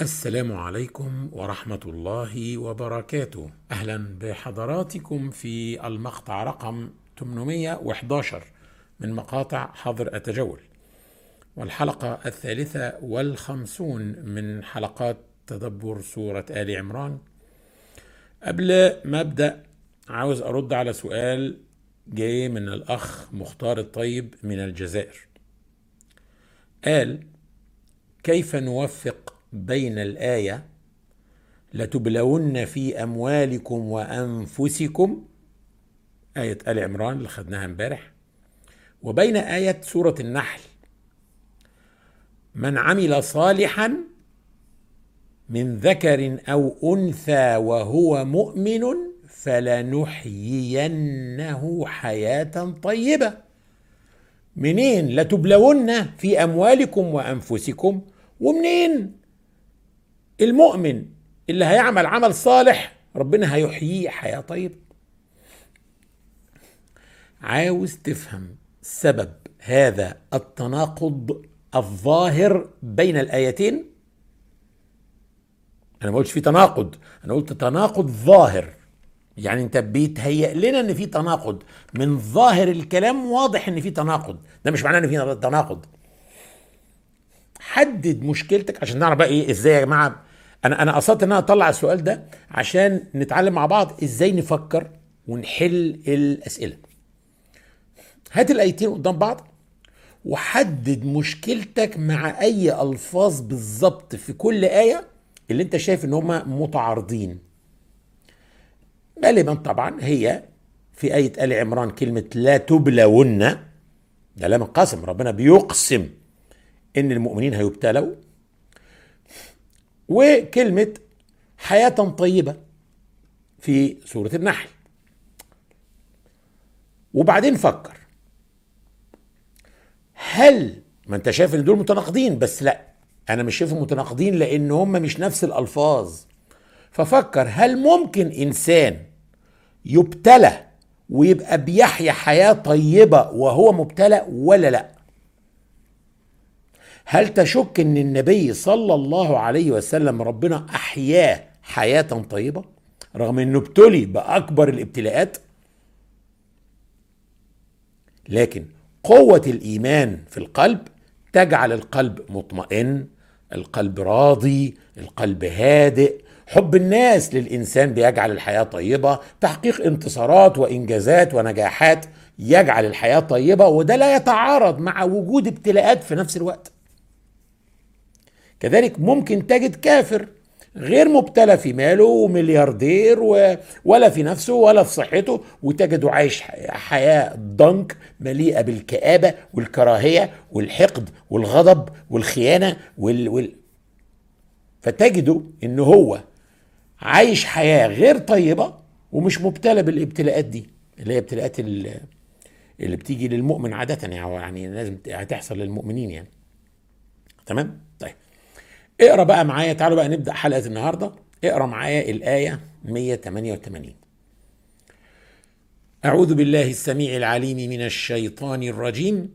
السلام عليكم ورحمة الله وبركاته. أهلا بحضراتكم في المقطع رقم 811 من مقاطع حظر أتجول والحلقة الثالثة والخمسون من حلقات تدبر سورة آل عمران. قبل ما أبدأ عاوز أرد على سؤال جاي من الأخ مختار الطيب من الجزائر. قال كيف نوفق بين الآية لتبلون في أموالكم وأنفسكم آية آل عمران اللي خدناها امبارح. وبين آية سورة النحل من عمل صالحا من ذكر أو أنثى وهو مؤمن فلنحيينه حياة طيبة. منين؟ لتبلون في أموالكم وأنفسكم. ومنين؟ المؤمن اللي هيعمل عمل صالح ربنا هيحييه. حياة. طيبة عاوز تفهم سبب هذا التناقض الظاهر بين الآيتين؟ أنا ما قلتش في تناقض أنا قلت تناقض ظاهر. يعني أنت بيتهيأ لنا إن في تناقض. من ظاهر الكلام واضح إن في تناقض. ده مش معناه إن في تناقض. حدد مشكلتك عشان نعرف بقى إيه إزاي يا جماعة أنا أنا قصدت إن أنا أطلع السؤال ده عشان نتعلم مع بعض إزاي نفكر ونحل الأسئلة. هات الآيتين قدام بعض وحدد مشكلتك مع أي ألفاظ بالظبط في كل آية اللي أنت شايف إن هما متعارضين. غالبا طبعا هي في آية آل عمران كلمة لا تبلون. ده لام القسم ربنا بيقسم إن المؤمنين هيبتلوا وكلمة حياة طيبة في سورة النحل. وبعدين فكر. هل ما انت شايف ان دول متناقضين؟ بس لا. أنا مش شايفهم متناقضين لأن هم مش نفس الألفاظ. ففكر هل ممكن إنسان يبتلى ويبقى بيحيا حياة طيبة وهو مبتلى ولا لا؟ هل تشك إن النبي صلى الله عليه وسلم ربنا أحياه حياة طيبة رغم إنه ابتلي بأكبر الابتلاءات؟ لكن قوة الإيمان في القلب تجعل القلب مطمئن القلب راضي القلب هادئ. حب الناس للإنسان بيجعل الحياة طيبة. تحقيق انتصارات وإنجازات ونجاحات يجعل الحياة طيبة وده لا يتعارض مع وجود ابتلاءات في نفس الوقت. كذلك ممكن تجد كافر غير مبتلى في ماله وملياردير و... ولا في نفسه ولا في صحته وتجده عايش حياة ضنك مليئة بالكآبة والكراهية والحقد والغضب والخيانة وال... وال... فتجده إن هو عايش حياة غير طيبة ومش مبتلى بالابتلاءات دي اللي هي ابتلاءات اللي, اللي بتيجي للمؤمن عادة يعني لازم هتحصل للمؤمنين يعني. تمام؟ طيب. اقرأ بقى معايا تعالوا بقى نبدأ حلقة النهارده. اقرأ معايا الآية 188 أعوذ بالله السميع العليم من الشيطان الرجيم.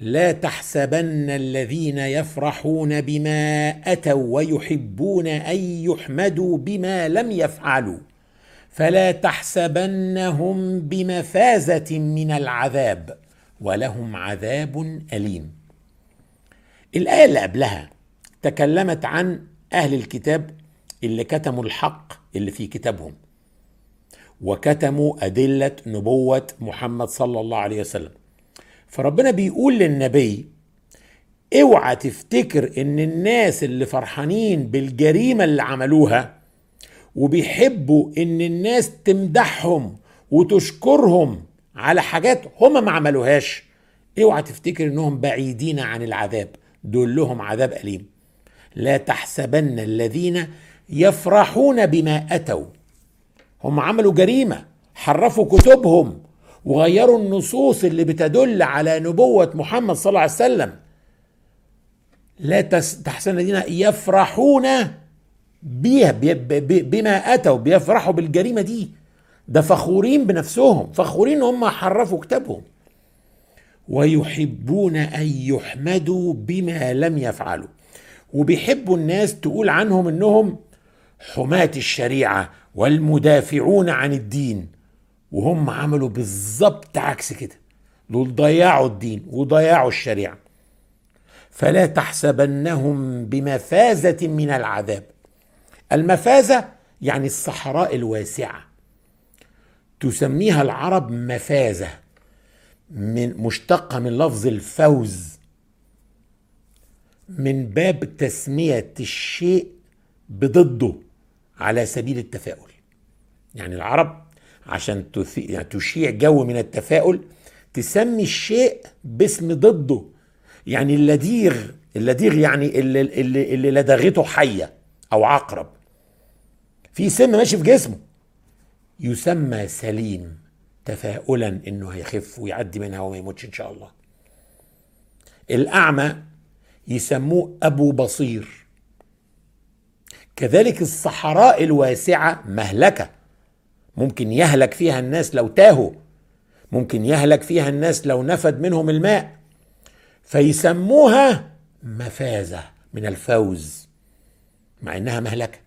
لا تحسبن الذين يفرحون بما أتوا ويحبون أن يحمدوا بما لم يفعلوا. فلا تحسبنهم بمفازة من العذاب ولهم عذاب أليم. الآية اللي قبلها تكلمت عن أهل الكتاب اللي كتموا الحق اللي في كتابهم وكتموا أدلة نبوة محمد صلى الله عليه وسلم. فربنا بيقول للنبي أوعى تفتكر إن الناس اللي فرحانين بالجريمة اللي عملوها وبيحبوا إن الناس تمدحهم وتشكرهم على حاجات هم ما عملوهاش أوعى تفتكر إنهم بعيدين عن العذاب دول لهم عذاب أليم. لا تحسبن الذين يفرحون بما أتوا. هم عملوا جريمة حرفوا كتبهم وغيروا النصوص اللي بتدل على نبوة محمد صلى الله عليه وسلم. لا تحسن الذين يفرحون بيها بما أتوا بيفرحوا بالجريمة دي. ده فخورين بنفسهم فخورين هم حرفوا كتابهم. ويحبون أن يحمدوا بما لم يفعلوا. وبيحبوا الناس تقول عنهم إنهم حماة الشريعة والمدافعون عن الدين. وهم عملوا بالظبط عكس كده. دول ضيعوا الدين وضيعوا الشريعة. فلا تحسبنهم بمفازة من العذاب. المفازة يعني الصحراء الواسعة. تسميها العرب مفازة. من مشتقة من لفظ الفوز. من باب تسمية الشيء بضده على سبيل التفاؤل. يعني العرب عشان يعني تشيع جو من التفاؤل تسمي الشيء باسم ضده. يعني اللديغ اللديغ يعني اللي, اللي, اللي لدغته حية أو عقرب. في سم ماشي في جسمه. يسمى سليم تفاؤلا إنه هيخف ويعدي منها وما يموتش إن شاء الله. الأعمى يسموه أبو بصير. كذلك الصحراء الواسعة مهلكة. ممكن يهلك فيها الناس لو تاهوا. ممكن يهلك فيها الناس لو نفد منهم الماء. فيسموها مفازة من الفوز مع إنها مهلكة. طيب.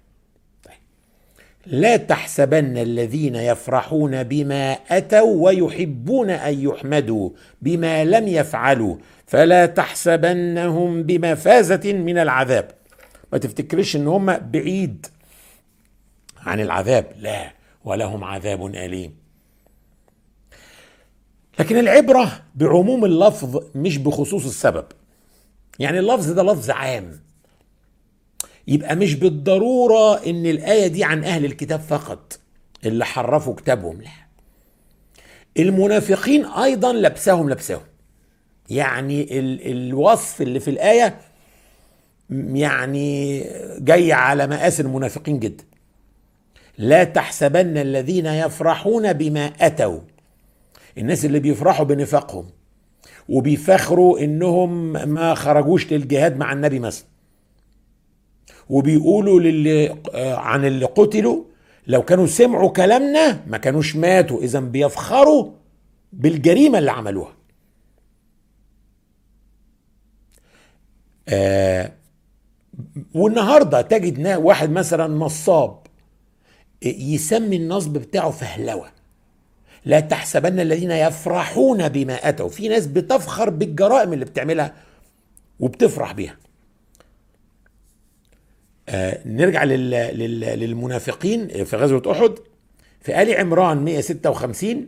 لا تحسبن الذين يفرحون بما أتوا ويحبون أن يحمدوا بما لم يفعلوا. فلا تحسبنهم بمفازة من العذاب. ما تفتكرش إن هم بعيد عن العذاب؟ لا ولهم عذاب أليم. لكن العبرة بعموم اللفظ مش بخصوص السبب. يعني اللفظ ده لفظ عام. يبقى مش بالضرورة إن الآية دي عن أهل الكتاب فقط. اللي حرفوا كتابهم لا المنافقين أيضا لبسهم لبسهم. يعني ال الوصف اللي في الآية يعني جاي على مقاس المنافقين جدا. لا تحسبن الذين يفرحون بما أتوا. الناس اللي بيفرحوا بنفاقهم. وبيفخروا إنهم ما خرجوش للجهاد مع النبي مثلا. وبيقولوا للي عن اللي قتلوا لو كانوا سمعوا كلامنا ما كانوش ماتوا. إذا بيفخروا بالجريمة اللي عملوها. آه والنهاردة تجد واحد مثلا نصاب يسمي النصب بتاعه فهلوة. لا تحسبن الذين يفرحون بما أتوا. في ناس بتفخر بالجرائم اللي بتعملها وبتفرح بيها. آه نرجع لل لل للمنافقين في غزوة أحد. في آل عمران 156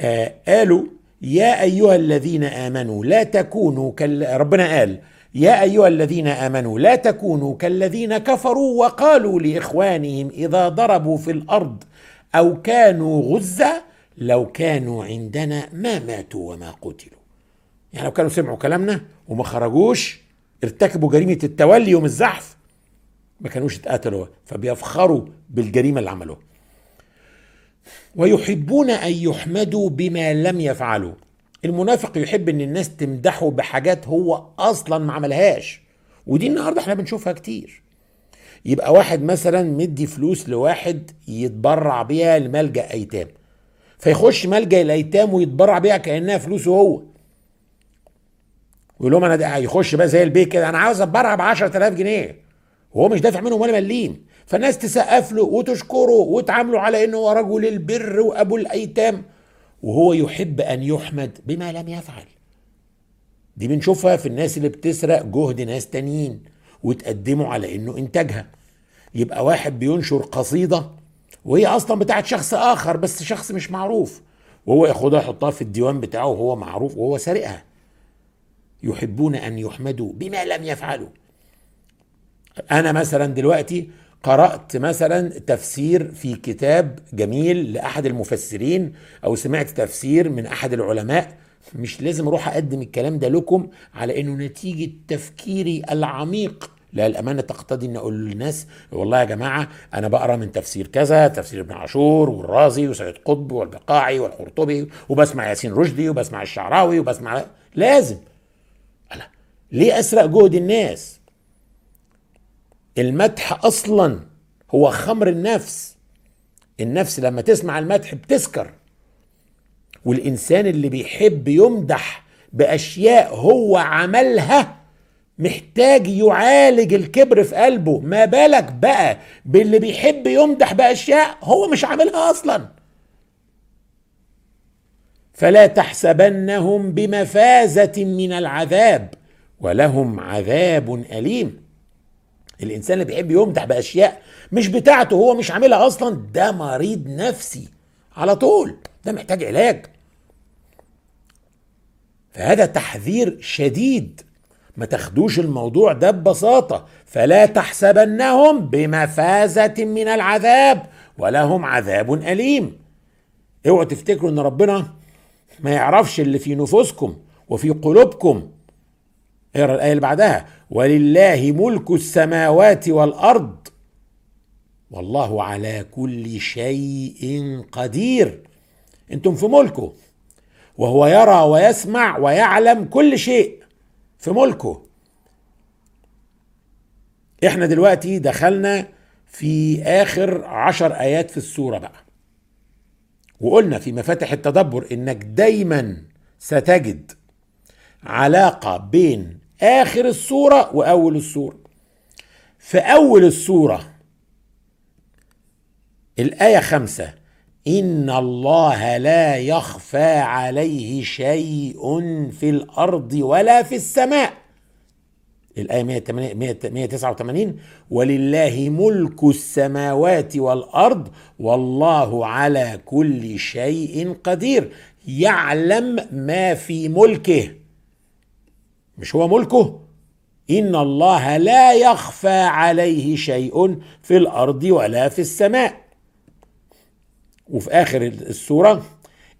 آه قالوا يا أيها الذين آمنوا لا تكونوا كال ربنا قال يا أيها الذين آمنوا لا تكونوا كالذين كفروا وقالوا لإخوانهم إذا ضربوا في الأرض أو كانوا غزا لو كانوا عندنا ما ماتوا وما قتلوا. يعني لو كانوا سمعوا كلامنا وما خرجوش ارتكبوا جريمة التولي يوم الزحف ما كانوش اتقتلوا فبيفخروا بالجريمة اللي عملوها. ويحبون أن يحمدوا بما لم يفعلوا. المنافق يحب إن الناس تمدحه بحاجات هو أصلا ما عملهاش. ودي النهارده إحنا بنشوفها كتير. يبقى واحد مثلا مدي فلوس لواحد يتبرع بيها لملجأ أيتام. فيخش ملجأ الأيتام ويتبرع بيها كأنها فلوسه هو. ويقول لهم أنا يخش بقى زي البيت كده أنا عاوز أتبرع ب 10000 جنيه. وهو مش دافع منهم ولا مليم. فالناس تسقف له وتشكره وتعامله على إنه هو رجل البر وأبو الأيتام. وهو يحب أن يحمد بما لم يفعل. دي بنشوفها في الناس اللي بتسرق جهد ناس تانيين وتقدمه على إنه إنتاجها. يبقى واحد بينشر قصيدة وهي أصلا بتاعت شخص آخر بس شخص مش معروف. وهو ياخدها يحطها في الديوان بتاعه وهو معروف وهو سارقها. يحبون أن يحمدوا بما لم يفعلوا. أنا مثلا دلوقتي قرأت مثلا تفسير في كتاب جميل لأحد المفسرين أو سمعت تفسير من أحد العلماء. مش لازم أروح أقدم الكلام ده لكم على إنه نتيجة تفكيري العميق لا الأمانة تقتضي أن أقول للناس والله يا جماعة أنا بقرأ من تفسير كذا تفسير ابن عاشور والرازي وسيد قطب والبقاعي والقرطبي وبسمع ياسين رشدي وبسمع الشعراوي وبسمع لازم. ألا ليه أسرق جهد الناس؟ المدح أصلا هو خمر النفس. النفس لما تسمع المدح بتسكر. والإنسان اللي بيحب يمدح بأشياء هو عملها محتاج يعالج الكبر في قلبه. ما بالك بقى باللي بيحب يمدح بأشياء هو مش عاملها أصلا. فلا تحسبنهم بمفازة من العذاب ولهم عذاب أليم. الإنسان اللي بيحب يمدح بأشياء مش بتاعته هو مش عاملها أصلا. ده مريض نفسي على طول ده محتاج علاج. فهذا تحذير شديد. ما تاخدوش الموضوع ده ببساطة. فلا تحسبنهم بمفازة من العذاب ولهم عذاب أليم. اوعوا تفتكروا إن ربنا ما يعرفش اللي في نفوسكم وفي قلوبكم. اقرأ الآية اللي بعدها. ولله ملك السماوات والأرض. والله على كل شيء قدير. أنتم في ملكه. وهو يرى ويسمع ويعلم كل شيء. في ملكه. إحنا دلوقتي دخلنا في آخر عشر آيات في السورة بقى. وقلنا في مفاتح التدبر إنك دايما ستجد علاقة بين آخر السورة وأول السورة في أول السورة الآية خمسة إن الله لا يخفى عليه شيء في الأرض ولا في السماء. الآية 189 ولله ملك السماوات والأرض والله على كل شيء قدير. يعلم ما في ملكه. مش هو ملكه؟ إن الله لا يخفى عليه شيء في الأرض ولا في السماء. وفي آخر السورة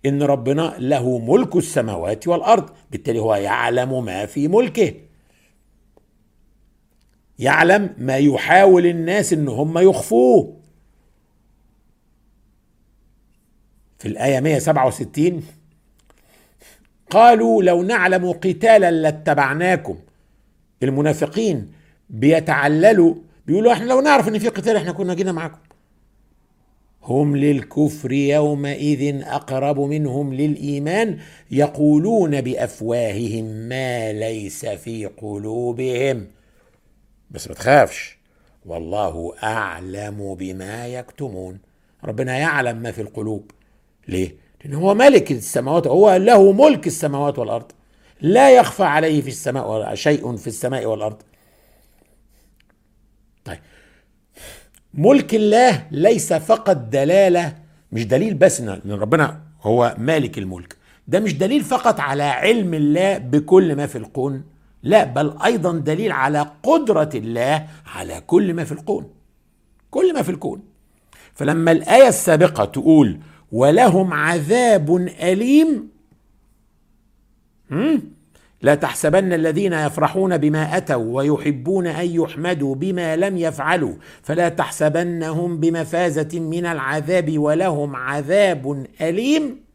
إن ربنا له ملك السماوات والأرض بالتالي هو يعلم ما في ملكه. يعلم ما يحاول الناس إن هم يخفوه. في الآية 167 قالوا لو نعلم قتالا لاتبعناكم. المنافقين بيتعللوا بيقولوا إحنا لو نعرف إن في قتال إحنا كنا جينا معاكم. هم للكفر يومئذ أقرب منهم للإيمان يقولون بأفواههم ما ليس في قلوبهم. بس ما تخافش والله أعلم بما يكتمون. ربنا يعلم ما في القلوب. ليه؟ لأن هو ملك السماوات هو له ملك السماوات والأرض. لا يخفى عليه في السماء شيء في السماء والأرض. ملك الله ليس فقط دلالة مش دليل بس ان ربنا هو مالك الملك. ده مش دليل فقط على علم الله بكل ما في الكون لا بل أيضا دليل على قدرة الله على كل ما في الكون. كل ما في الكون. فلما الآية السابقة تقول ولهم عذاب أليم لا تحسبن الذين يفرحون بما أتوا ويحبون أن يحمدوا بما لم يفعلوا فلا تحسبنهم بمفازة من العذاب ولهم عذاب أليم.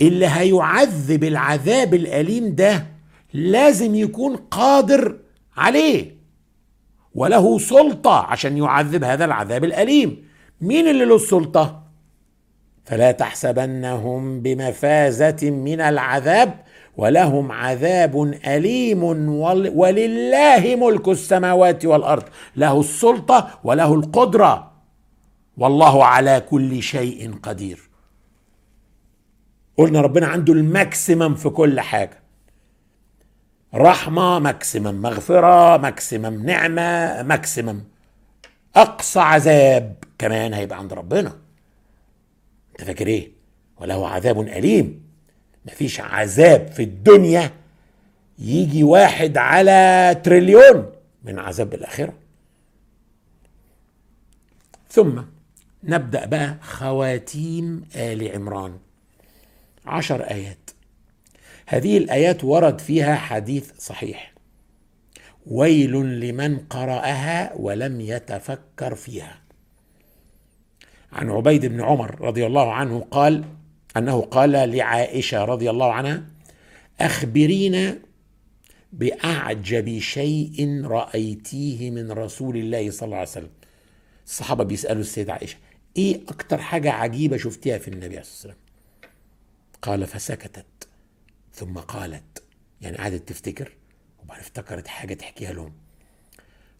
اللي هيعذب العذاب الأليم ده لازم يكون قادر عليه وله سلطة عشان يعذب هذا العذاب الأليم. مين اللي له السلطة؟ فلا تحسبنهم بمفازة من العذاب ولهم عذاب أليم ولله ملك السماوات والأرض. له السلطة وله القدرة. والله على كل شيء قدير. قلنا ربنا عنده الماكسيمم في كل حاجة. رحمة maximum مغفرة maximum نعمة maximum أقصى عذاب كمان هيبقى عند ربنا. أنت فاكر إيه؟ وله عذاب أليم. مفيش عذاب في الدنيا يجي واحد على تريليون من عذاب الآخرة. ثم نبدأ بقى خواتيم آل عمران. عشر آيات. هذه الآيات ورد فيها حديث صحيح. ويل لمن قرأها ولم يتفكر فيها. عن عبيد بن عمر رضي الله عنه قال أنه قال لعائشة رضي الله عنها اخبرينا بأعجب شيء رأيتيه من رسول الله صلى الله عليه وسلم. الصحابة بيسألوا السيدة عائشة إيه أكتر حاجة عجيبة شفتيها في النبي عليه الصلاة والسلام؟ قال فسكتت. ثم قالت يعني قعدت تفتكر وبعدين افتكرت حاجة تحكيها لهم.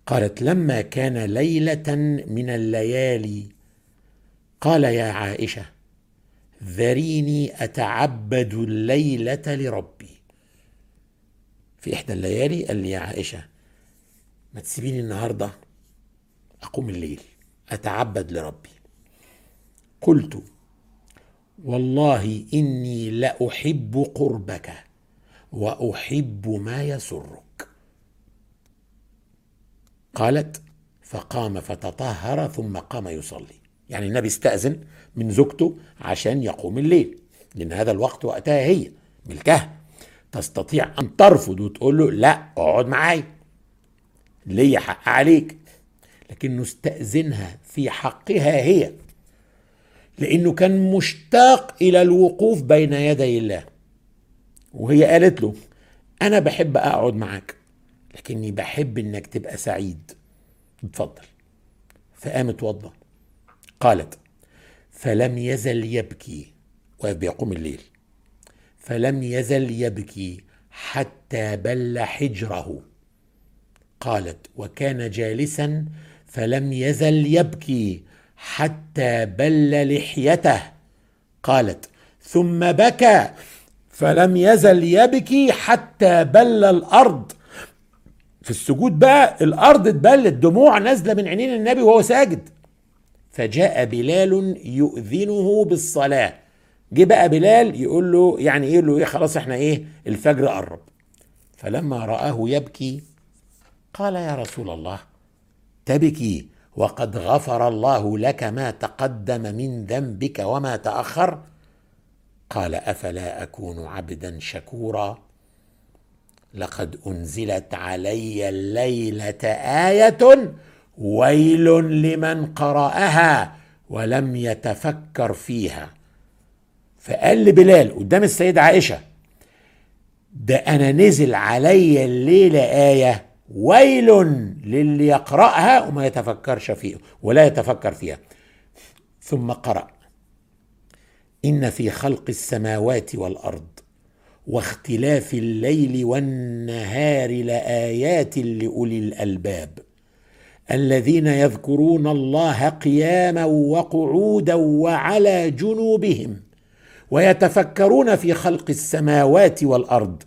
قالت لما كان ليلة من الليالي قال يا عائشة ذريني أتعبد الليلة لربي. في إحدى الليالي قال لي يا عائشة ما تسيبيني النهاردة أقوم الليل أتعبد لربي. قلت والله إني لأحب قربك وأحب ما يسرك. قالت فقام فتطهر ثم قام يصلي. يعني النبي استأذن من زوجته عشان يقوم الليل. لأن هذا الوقت وقتها هي ملكها. تستطيع أن ترفض وتقول له لا اقعد معايا. ليا حق عليك؟ لكنه استأذنها في حقها هي. لأنه كان مشتاق إلى الوقوف بين يدي الله. وهي قالت له أنا بحب أقعد معاك لكني بحب إنك تبقى سعيد. اتفضل. فقام اتوضى قالت فلم يزل يبكي. وهو بيقوم الليل. فلم يزل يبكي حتى بل حجره. قالت وكان جالسا فلم يزل يبكي حتى بل لحيته. قالت ثم بكى فلم يزل يبكي حتى بل الأرض. في السجود بقى الأرض اتبلت دموع نازلة من عينين النبي وهو ساجد. فجاء بلال يؤذنه بالصلاة. جه بقى بلال يقول له يعني إيه له إيه خلاص إحنا إيه الفجر قرب. فلما رآه يبكي قال يا رسول الله تبكي وقد غفر الله لك ما تقدم من ذنبك وما تأخر. قال أفلا أكون عبدا شكورا؟ لقد أنزلت علي الليلة آية ويل لمن قرأها ولم يتفكر فيها. فقال لبلال قدام السيدة عائشة ده أنا نزل علي الليلة آية ويل للي يقرأها وما يتفكرش فيها ولا يتفكر فيها. ثم قرأ إن في خلق السماوات والأرض واختلاف الليل والنهار لآيات لأولي الألباب. الذين يذكرون الله قياما وقعودا وعلى جنوبهم ويتفكرون في خلق السماوات والأرض.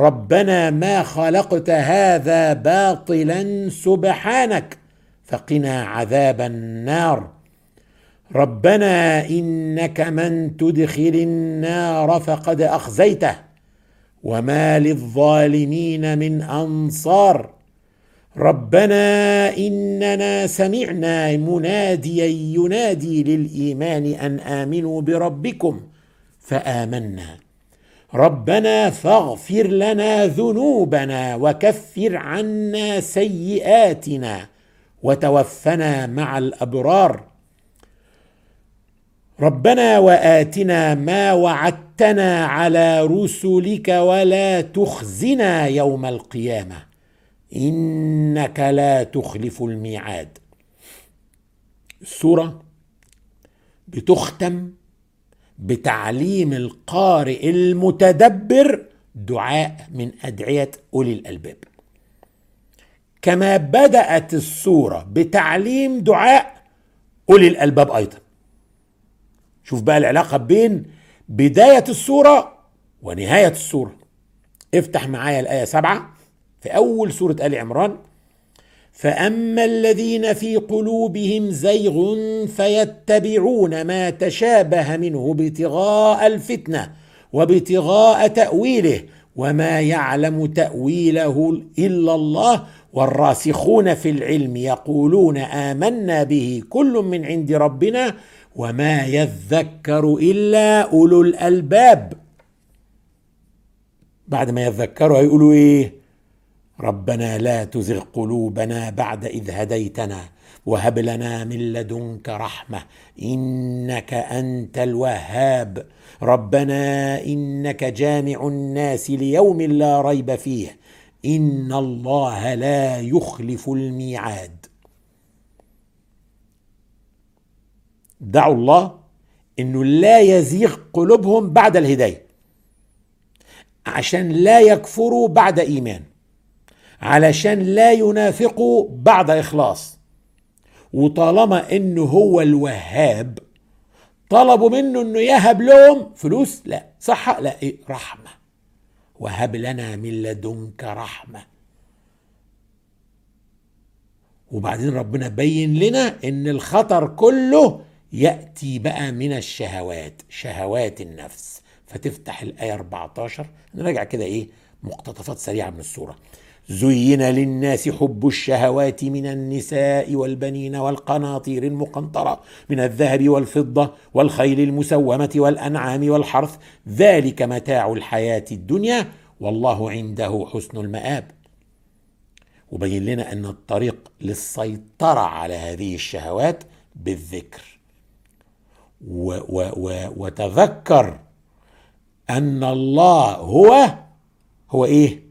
ربنا ما خلقت هذا باطلا سبحانك فقنا عذاب النار. ربنا إنك من تدخل النار فقد أخزيته وما للظالمين من أنصار. ربنا إننا سمعنا مناديا ينادي للإيمان أن آمنوا بربكم فآمنا. ربنا فاغفر لنا ذنوبنا وكفر عنا سيئاتنا وتوفنا مع الأبرار. ربنا وآتنا ما وعدتنا على رسلك ولا تخزنا يوم القيامة. إنك لا تخلف الميعاد. السوره بتختم بتعليم القارئ المتدبر دعاء من أدعية أولي الألباب. كما بدأت السورة بتعليم دعاء أولي الألباب أيضا. شوف بقى العلاقة بين بداية السورة ونهاية السورة. افتح معايا الآية سبعة. في أول سورة آل عمران فأما الذين في قلوبهم زيغ فيتبعون ما تشابه منه ابتغاء الفتنة وابتغاء تأويله وما يعلم تأويله إلا الله والراسخون في العلم يقولون آمنا به كل من عند ربنا وما يذكر إلا أولو الألباب. بعد ما يذكروا هيقولوا إيه؟ ربنا لا تزغ قلوبنا بعد إذ هديتنا وهب لنا من لدنك رحمة إنك أنت الوهاب. ربنا إنك جامع الناس ليوم لا ريب فيه. إن الله لا يخلف الميعاد. دعوا الله إنه لا يزيغ قلوبهم بعد الهداية. عشان لا يكفروا بعد إيمان. علشان لا ينافقوا بعد إخلاص. وطالما إنه هو الوهاب طلبوا منه إنه يهب لهم فلوس؟ لا. صح؟ لا. إيه؟ رحمة. وهب لنا من لدنك رحمة. وبعدين ربنا بين لنا إن الخطر كله يأتي بقى من الشهوات شهوات النفس. فتفتح الآية 14 نراجع كده إيه؟ مقتطفات سريعة من السورة. زين للناس حب الشهوات من النساء والبنين والقناطير المقنطرة من الذهب والفضة والخيل المسومة والأنعام والحرث. ذلك متاع الحياة الدنيا والله عنده حسن المآب. وبين لنا أن الطريق للسيطرة على هذه الشهوات بالذكر. و و و وتذكر أن الله هو هو إيه؟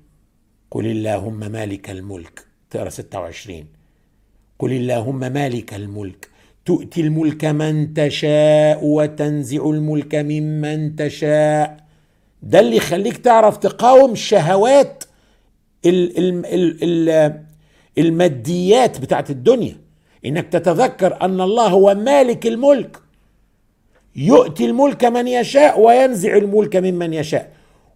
قل اللهم مالك الملك تقرا 26 قل اللهم مالك الملك تؤتي الملك من تشاء وتنزع الملك ممن تشاء. ده اللي يخليك تعرف تقاوم شهوات ال ال ال ال الماديات بتاعت الدنيا. إنك تتذكر أن الله هو مالك الملك. يؤتي الملك من يشاء وينزع الملك ممن يشاء.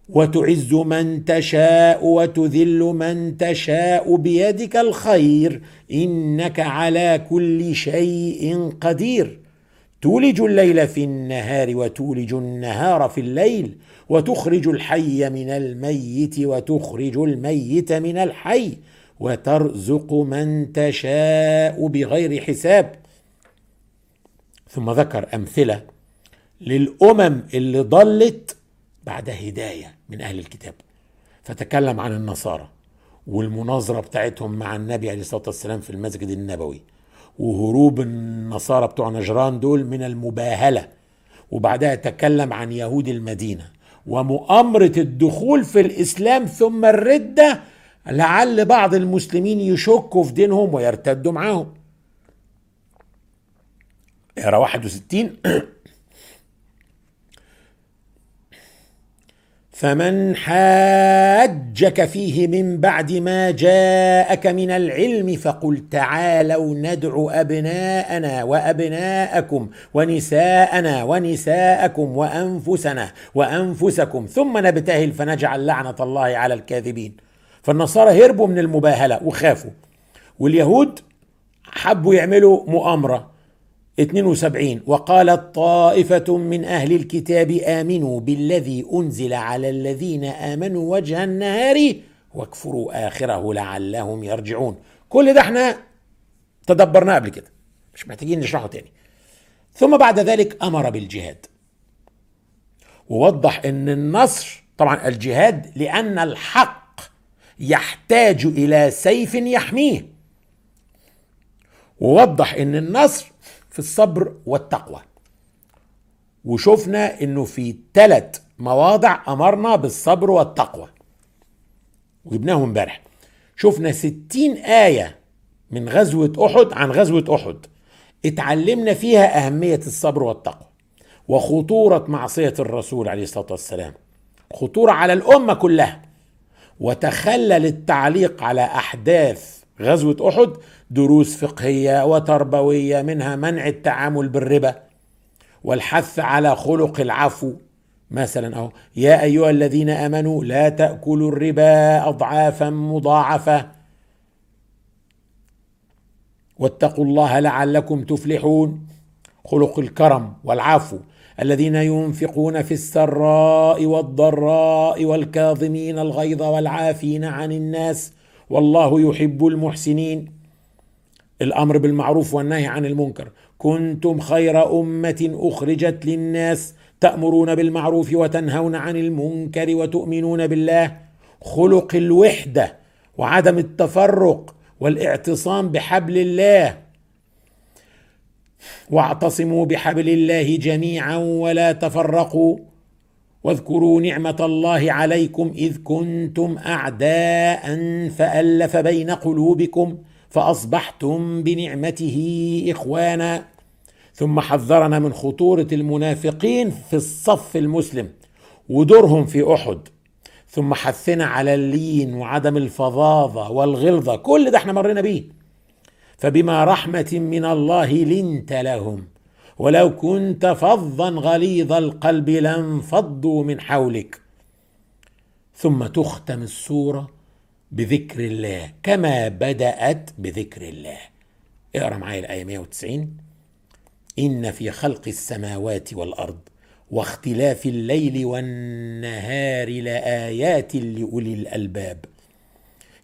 وتعز من تشاء وتذل من تشاء بيدك الخير إنك على كل شيء قدير. تولج الليل في النهار وتولج النهار في الليل وتخرج الحي من الميت وتخرج الميت من الحي وترزق من تشاء بغير حساب. ثم ذكر أمثلة للأمم اللي ضلت بعد هداية من أهل الكتاب. فتكلم عن النصارى والمناظرة بتاعتهم مع النبي عليه الصلاة والسلام في المسجد النبوي وهروب النصارى بتوع نجران دول من المباهلة. وبعدها تكلم عن يهود المدينة ومؤامرة الدخول في الإسلام ثم الردة لعل بعض المسلمين يشكوا في دينهم ويرتدوا معاهم. اقرأ 61 فمن حاجك فيه من بعد ما جاءك من العلم فقل تعالوا ندعو أبناءنا وأبناءكم ونساءنا ونساءكم وأنفسنا وأنفسكم ثم نبتهل فنجعل لعنة الله على الكاذبين. فالنصارى هربوا من المباهلة وخافوا. واليهود حبوا يعملوا مؤامرة. 72 وقالت طائفة من أهل الكتاب آمنوا بالذي أنزل على الذين آمنوا وجه النهار واكفروا آخره لعلهم يرجعون. كل ده إحنا تدبرناه قبل كده. مش محتاجين نشرحه تاني. ثم بعد ذلك أمر بالجهاد. ووضح أن النصر طبعا الجهاد لأن الحق يحتاج إلى سيف يحميه. ووضح أن النصر في الصبر والتقوى. وشفنا إنه في ثلاث مواضع أمرنا بالصبر والتقوى. وجبناهم امبارح. شفنا ستين آية من غزوة أحد عن غزوة أحد. اتعلمنا فيها أهمية الصبر والتقوى. وخطورة معصية الرسول عليه الصلاة والسلام. خطورة على الأمة كلها. وتخلل التعليق على أحداث غزوة أحد دروس فقهية وتربوية منها منع التعامل بالربا والحث على خلق العفو. مثلا أهو يا أيها الذين آمنوا لا تأكلوا الربا اضعافا مضاعفة واتقوا الله لعلكم تفلحون. خلق الكرم والعفو الذين ينفقون في السراء والضراء والكاظمين الغيظ والعافين عن الناس والله يحب المحسنين. الأمر بالمعروف والنهي عن المنكر. كنتم خير أمة أخرجت للناس تأمرون بالمعروف وتنهون عن المنكر وتؤمنون بالله. خلق الوحدة وعدم التفرق والاعتصام بحبل الله. واعتصموا بحبل الله جميعا ولا تفرقوا. واذكروا نعمة الله عليكم إذ كنتم أعداء فألف بين قلوبكم فأصبحتم بنعمته إخوانا. ثم حذرنا من خطورة المنافقين في الصف المسلم ودورهم في أحد. ثم حثنا على اللين وعدم الفظاظة والغلظة كل ده إحنا مرينا بيه. فبما رحمة من الله لنت لهم. ولو كنت فظا غليظ القلب لانفضوا من حولك. ثم تختم السورة بذكر الله كما بدأت بذكر الله. اقرأ معايا الآية 190 إن في خلق السماوات والأرض واختلاف الليل والنهار لآيات لأولي الألباب.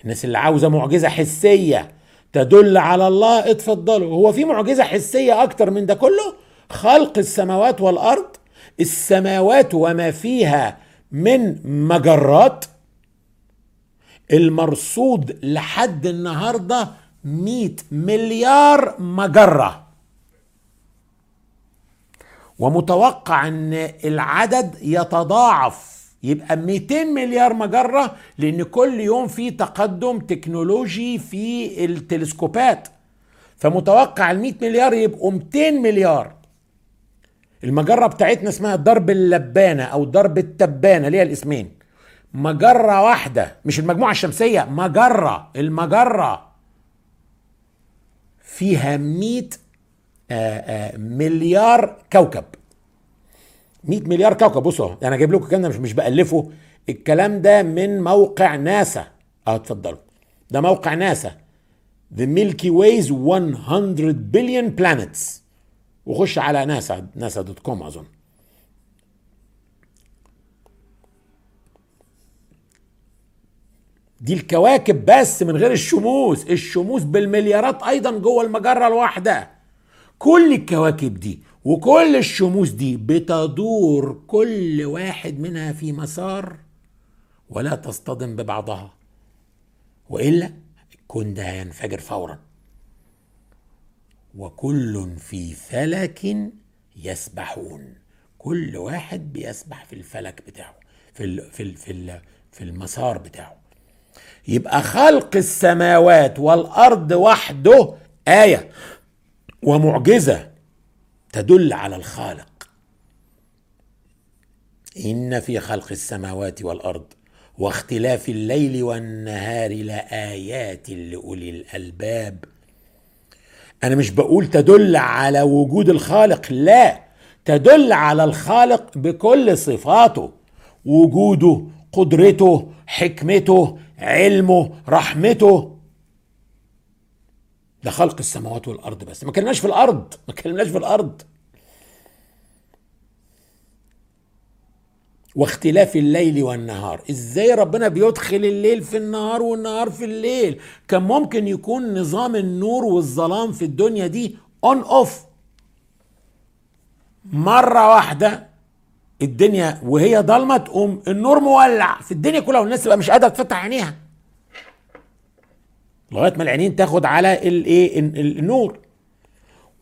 الناس اللي عاوزة معجزة حسية تدل على الله اتفضلوا. هو في معجزة حسية أكتر من ده كله؟ خلق السماوات والأرض السماوات وما فيها من مجرات المرصود لحد النهارده 100 مليار مجرة. ومتوقع إن العدد يتضاعف يبقى 200 مليار مجرة لأن كل يوم في تقدم تكنولوجي في التلسكوبات. فمتوقع ال 100 مليار يبقوا 200 مليار. المجرة بتاعتنا اسمها درب اللبانة أو درب التبانة ليها الاسمين. مجرة واحدة مش المجموعة الشمسية مجرة المجرة. فيها 100 مليار كوكب. 100 مليار كوكب بصوا أنا جايب لكم الكلام ده مش مش بألفه. الكلام ده من موقع ناسا. آه اتفضلوا. ده موقع ناسا. The Milky Way's 100 billion planets. وخش على ناسا ناسا دوت كوم أظن. دي الكواكب بس من غير الشموس الشموس بالمليارات أيضا جوه المجرة الواحدة. كل الكواكب دي وكل الشموس دي بتدور كل واحد منها في مسار ولا تصطدم ببعضها. وإلا الكون ده هينفجر فورا. وكل في فلك يسبحون. كل واحد بيسبح في الفلك بتاعه في ال في ال في ال في المسار بتاعه. يبقى خلق السماوات والأرض وحده آية ومعجزة تدل على الخالق. إن في خلق السماوات والأرض واختلاف الليل والنهار لآيات لأولي الألباب أنا مش بقول تدل على وجود الخالق لا. تدل على الخالق بكل صفاته وجوده قدرته حكمته علمه رحمته. ده خلق السماوات والأرض بس. ما كلمناش في الأرض ما كلمناش في الأرض. واختلاف الليل والنهار. إزاي ربنا بيدخل الليل في النهار والنهار في الليل؟ كان ممكن يكون نظام النور والظلام في الدنيا دي on off مرة واحدة الدنيا وهي ضلمة تقوم النور مولع في الدنيا كلها والناس تبقى مش قادرة تفتح عينيها. لغاية ما العينين تاخد على الايه النور.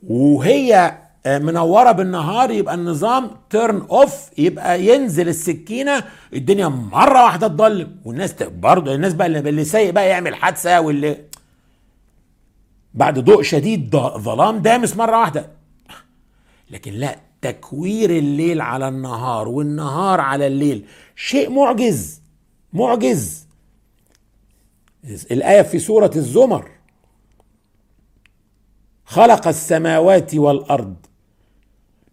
وهي منورة بالنهار يبقى النظام turn off يبقى ينزل السكينة الدنيا مرة واحدة تضلم والناس برضه الناس بقى اللي سايق بقى يعمل حادثة واللي بعد ضوء شديد ظلام دامس مرة واحدة. لكن لا تكوير الليل على النهار والنهار على الليل شيء معجز معجز. الآية في سورة الزمر. خلق السماوات والأرض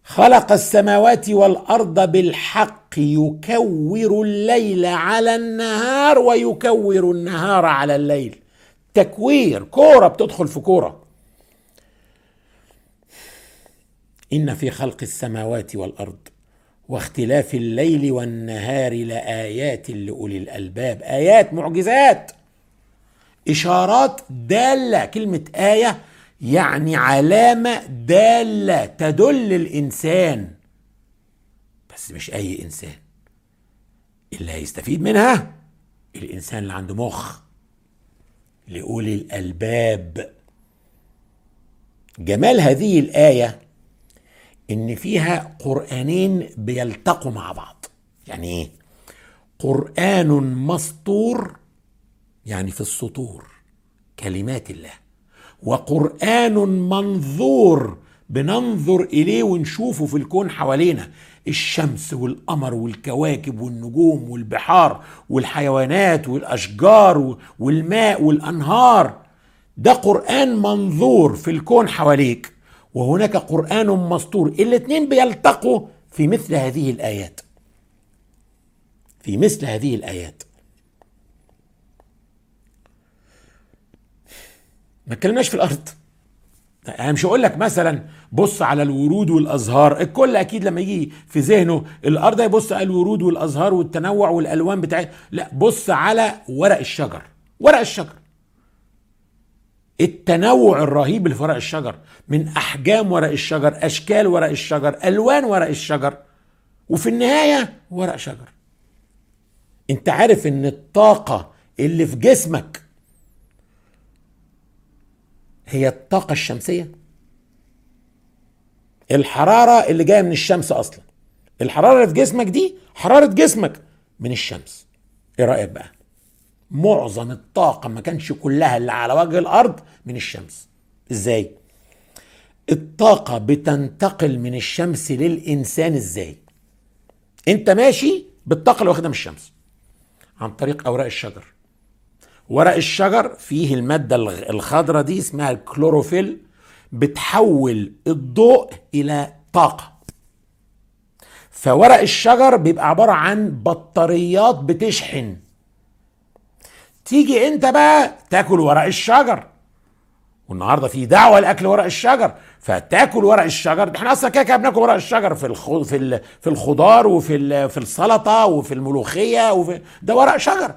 خلق السماوات والأرض بالحق يكور الليل على النهار ويكور النهار على الليل. تكوير كورة بتدخل في كورة. إن في خلق السماوات والأرض واختلاف الليل والنهار لآيات لأولي الألباب. آيات معجزات. إشارات دالة كلمة آية يعني علامة دالة تدل الإنسان. بس مش أي إنسان. اللي هيستفيد منها الإنسان اللي عنده مخ. لأولي الألباب. جمال هذه الآية إن فيها قرآنين بيلتقوا مع بعض. يعني إيه؟ قرآن مسطور يعني في السطور. كلمات الله. وقرآن منظور بننظر إليه ونشوفه في الكون حوالينا. الشمس والقمر والكواكب والنجوم والبحار والحيوانات والأشجار والماء والأنهار. ده قرآن منظور في الكون حواليك. وهناك قرآن مسطور. الاثنين بيلتقوا في مثل هذه الآيات. في مثل هذه الآيات. ما اتكلمناش في الأرض. أنا مش هقول لك مثلا بص على الورود والأزهار. الكل أكيد لما يجي في ذهنه الأرض يبص على الورود والأزهار والتنوع والألوان بتاعت لا بص على ورق الشجر. ورق الشجر. التنوع الرهيب اللي في ورق الشجر. من أحجام ورق الشجر أشكال ورق الشجر ألوان ورق الشجر. وفي النهاية ورق شجر. أنت عارف إن الطاقة اللي في جسمك هي الطاقة الشمسية. الحرارة اللي جاية من الشمس أصلا. الحرارة اللي في جسمك دي حرارة جسمك من الشمس. إيه رأيك بقى؟ معظم الطاقة ما كانش كلها اللي على وجه الأرض من الشمس. إزاي؟ الطاقة بتنتقل من الشمس للإنسان إزاي؟ أنت ماشي بالطاقة اللي واخدها من الشمس. عن طريق أوراق الشجر. ورق الشجر فيه المادة الخضراء دي اسمها الكلوروفيل بتحول الضوء إلى طاقة. فورق الشجر بيبقى عبارة عن بطاريات بتشحن. تيجي انت بقى تاكل ورق الشجر. والنهاردة في دعوة لأكل ورق الشجر. فتاكل ورق الشجر. إحنا أصلا كده كده بناكل ورق الشجر في. في في الخضار وفي في السلطة وفي الملوخية وفي ده ورق شجر.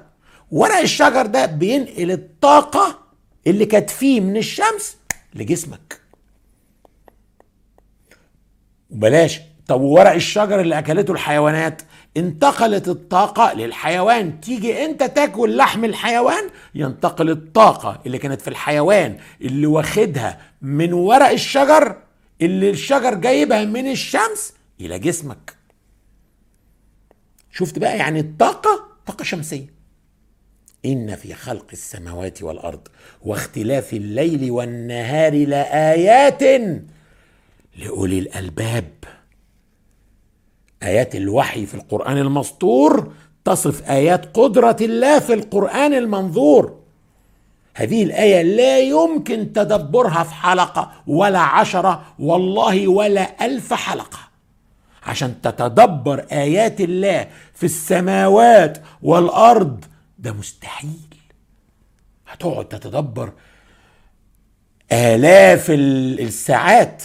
ورق الشجر ده بينقل الطاقة اللي كانت فيه من الشمس لجسمك. وبلاش طب ورق الشجر اللي أكلته الحيوانات انتقلت الطاقة للحيوان. تيجي انت تاكل لحم الحيوان ينتقل الطاقة اللي كانت في الحيوان اللي واخدها من ورق الشجر اللي الشجر جايبها من الشمس إلى جسمك. شفت بقى يعني الطاقة طاقة شمسية. إن في خلق السماوات والأرض واختلاف الليل والنهار لآيات لأولي الألباب. آيات الوحي في القرآن المسطور تصف آيات قدرة الله في القرآن المنظور. هذه الآية لا يمكن تدبرها في حلقة ولا عشرة والله ولا ألف حلقة. عشان تتدبر آيات الله في السماوات والأرض ده مستحيل. هتقعد تتدبر آلاف الساعات.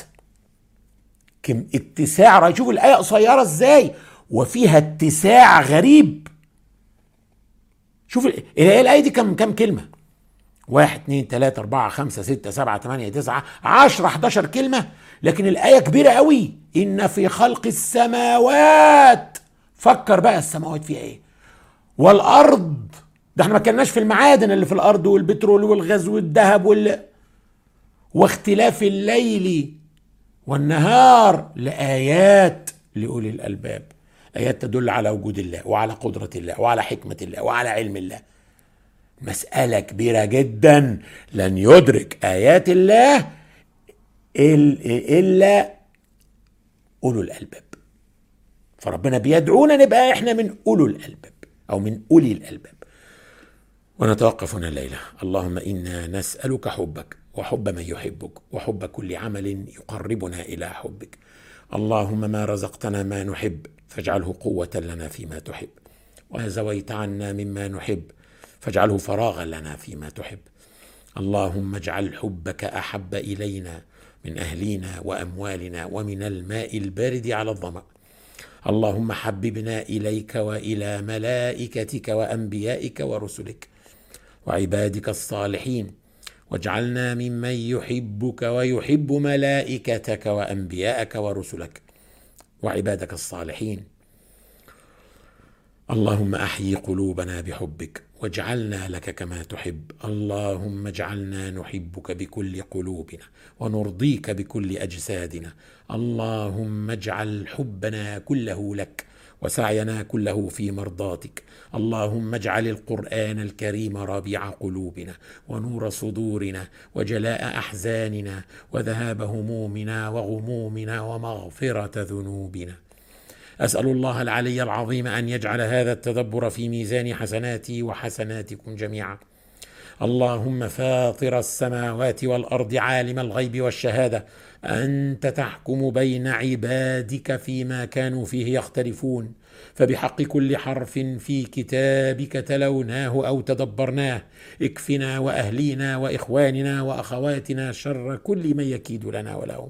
كم اتساع شوف الآية قصيرة إزاي؟ وفيها اتساع غريب. شوف الآية الآية دي؟ كم كم كلمة؟ واحد اتنين تلاتة أربعة خمسة ستة سبعة تمانية تسعة عشرة حداشر كلمة. لكن الآية كبيرة قوي. إن في خلق السماوات. فكر بقى السماوات فيها إيه. والأرض ده إحنا ما كناش في المعادن اللي في الأرض والبترول والغاز والذهب وال واختلاف الليل والنهار لآيات لأولي الألباب. آيات تدل على وجود الله وعلى قدرة الله وعلى حكمة الله وعلى علم الله. مسألة كبيرة جدا. لن يدرك آيات الله إلا أولو الألباب. فربنا بيدعونا نبقى إحنا من أولو الألباب أو من أولي الألباب. ونتوقف هنا الليلة اللهم إنا نسألك حبك وحب من يحبك وحب كل عمل يقربنا إلى حبك. اللهم ما رزقتنا ما نحب فاجعله قوة لنا فيما تحب. وزويت عنا مما نحب فاجعله فراغا لنا فيما تحب. اللهم اجعل حبك أحب إلينا من أهلنا وأموالنا ومن الماء البارد على الظمأ. اللهم حببنا إليك وإلى ملائكتك وأنبيائك ورسلك. وعبادك الصالحين. واجعلنا ممن يحبك ويحب ملائكتك وأنبياءك ورسلك. وعبادك الصالحين. اللهم أحيي قلوبنا بحبك واجعلنا لك كما تحب. اللهم اجعلنا نحبك بكل قلوبنا ونرضيك بكل أجسادنا. اللهم اجعل حبنا كله لك. وسعينا كله في مرضاتك. اللهم اجعل القرآن الكريم ربيع قلوبنا ونور صدورنا وجلاء أحزاننا وذهاب همومنا وغمومنا ومغفرة ذنوبنا. أسأل الله العلي العظيم أن يجعل هذا التدبر في ميزان حسناتي وحسناتكم جميعا. اللهم فاطر السماوات والأرض عالم الغيب والشهادة. أنت تحكم بين عبادك فيما كانوا فيه يختلفون. فبحق كل حرف في كتابك تلوناه أو تدبرناه. اكفنا وأهلينا وإخواننا وأخواتنا شر كل من يكيد لنا ولهم.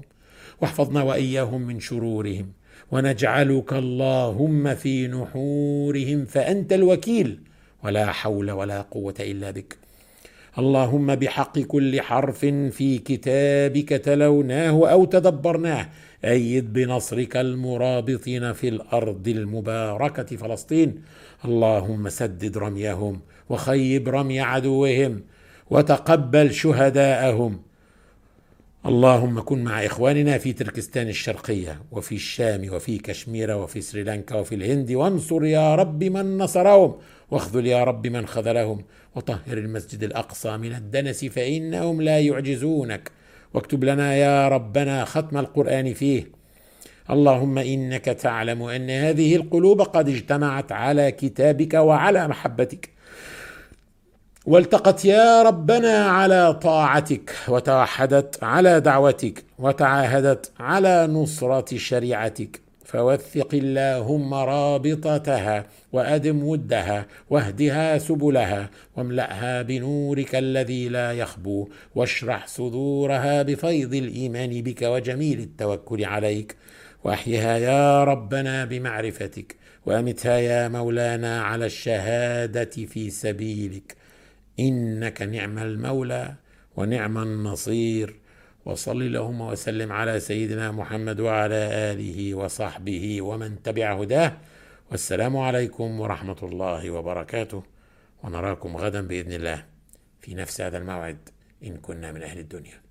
واحفظنا وإياهم من شرورهم. ونجعلك اللهم في نحورهم. فأنت الوكيل. ولا حول ولا قوة إلا بك. اللهم بحق كل حرف في كتابك تلوناه أو تدبرناه. أيد بنصرك المرابطين في الأرض المباركة فلسطين. اللهم سدد رميهم وخيب رمي عدوهم وتقبل شهداءهم. اللهم كن مع إخواننا في تركستان الشرقية وفي الشام وفي كشمير وفي سريلانكا وفي الهند. وانصر يا رب من نصرهم. واخذل يا رب من خذلهم وطهر المسجد الأقصى من الدنس فإنهم لا يعجزونك واكتب لنا يا ربنا ختم القرآن فيه. اللهم إنك تعلم أن هذه القلوب قد اجتمعت على كتابك وعلى محبتك. والتقت يا ربنا على طاعتك وتوحدت على دعوتك وتعاهدت على نصرة شريعتك. فوثق اللهم رابطتها وأدم ودها واهدها سبلها واملأها بنورك الذي لا يخبو واشرح صدورها بفيض الإيمان بك وجميل التوكل عليك وأحيها يا ربنا بمعرفتك وأمتها يا مولانا على الشهادة في سبيلك إنك نعم المولى ونعم النصير وصل اللهم وسلم على سيدنا محمد وعلى آله وصحبه ومن تبع هداه. والسلام عليكم ورحمة الله وبركاته. ونراكم غدا بإذن الله في نفس هذا الموعد إن كنا من أهل الدنيا.